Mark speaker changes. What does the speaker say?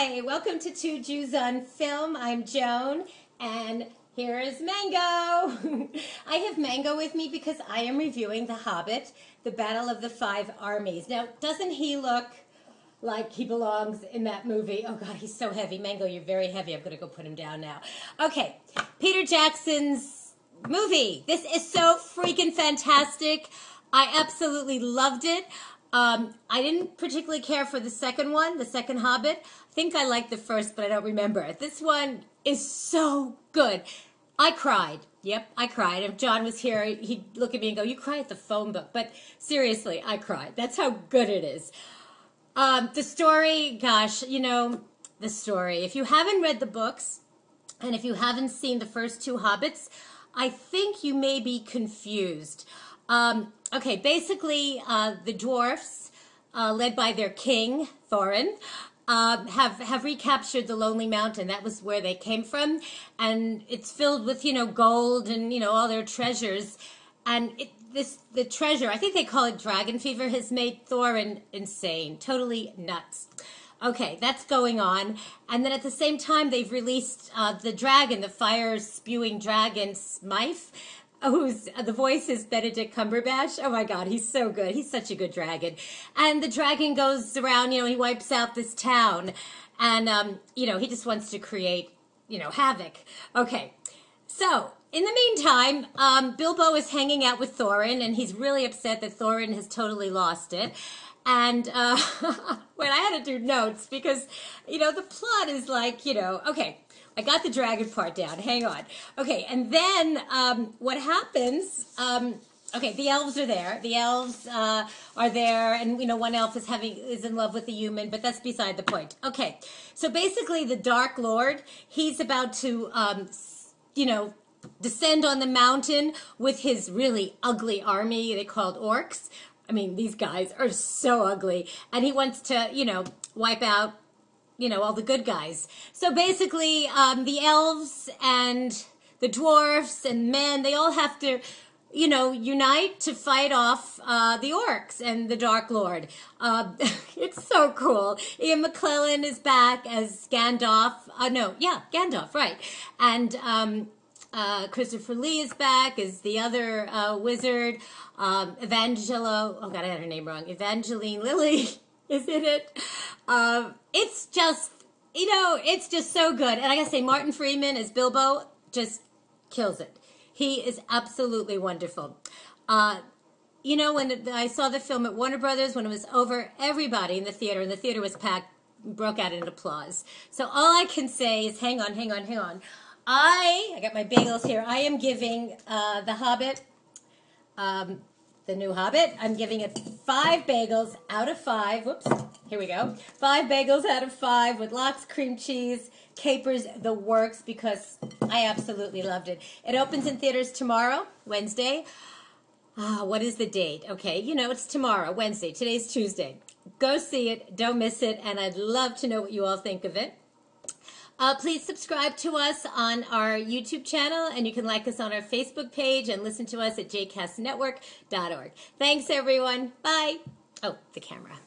Speaker 1: Hi, welcome to Two Jews on Film. I'm Joan, and here is Mango. I have Mango with me because I am reviewing The Hobbit, The Battle of the Five Armies. Now, doesn't he look like he belongs in that movie? Oh, God, he's so heavy. Mango, you're very heavy. I'm going to go put him down now. Okay, Peter Jackson's movie. This is so freaking fantastic. I absolutely loved it. Um, I didn't particularly care for the second one, the second Hobbit. I think I liked the first, but I don't remember it. This one is so good. I cried. Yep, I cried. If John was here, he'd look at me and go, You cry at the phone book. But seriously, I cried. That's how good it is. Um, the story, gosh, you know, the story. If you haven't read the books, and if you haven't seen the first two Hobbits, I think you may be confused. Um, okay, basically, uh, the dwarfs, uh, led by their king, Thorin, uh, have have recaptured the Lonely Mountain. That was where they came from, and it's filled with you know gold and you know all their treasures. And it, this the treasure, I think they call it dragon fever, has made Thorin insane, totally nuts. Okay, that's going on. And then at the same time, they've released uh, the dragon, the fire spewing dragon, Smaug who's the voice is Benedict Cumberbatch. Oh my God, he's so good. He's such a good dragon. And the dragon goes around, you know, he wipes out this town, and um, you know, he just wants to create, you know, havoc. Okay, so. In the meantime, um, Bilbo is hanging out with Thorin, and he's really upset that Thorin has totally lost it. And uh, when I had to do notes, because, you know, the plot is like, you know, okay, I got the dragon part down. Hang on. Okay, and then um, what happens? Um, okay, the elves are there. The elves uh, are there, and you know one elf is having is in love with the human, but that's beside the point. Okay, so basically, the Dark Lord he's about to, um, you know, descend on the mountain with his really ugly army. They called orcs. I mean, these guys are so ugly, and he wants to, you know, wipe out you know, all the good guys. So basically, um, the elves and the dwarfs and men, they all have to, you know, unite to fight off uh, the orcs and the Dark Lord. Uh, it's so cool. Ian McKellen is back as Gandalf. Uh, no, yeah, Gandalf, right. And um, uh, Christopher Lee is back as the other uh, wizard. Um, Evangelo, oh god, I had her name wrong. Evangeline Lilly is in it. Um, it's just, you know, it's just so good. And I gotta say, Martin Freeman as Bilbo just kills it. He is absolutely wonderful. Uh, you know, when I saw the film at Warner Brothers, when it was over, everybody in the theater, and the theater was packed, broke out in applause. So all I can say is, hang on, hang on, hang on. I, I got my bagels here. I am giving uh, The Hobbit um, the new Hobbit. I'm giving it five bagels out of five. Whoops. Here we go. Five bagels out of five with lots of cream cheese, capers, the works, because I absolutely loved it. It opens in theaters tomorrow, Wednesday. Ah, what is the date? Okay, you know, it's tomorrow, Wednesday. Today's Tuesday. Go see it. Don't miss it. And I'd love to know what you all think of it. Uh, please subscribe to us on our YouTube channel, and you can like us on our Facebook page and listen to us at jcastnetwork.org. Thanks, everyone. Bye. Oh, the camera.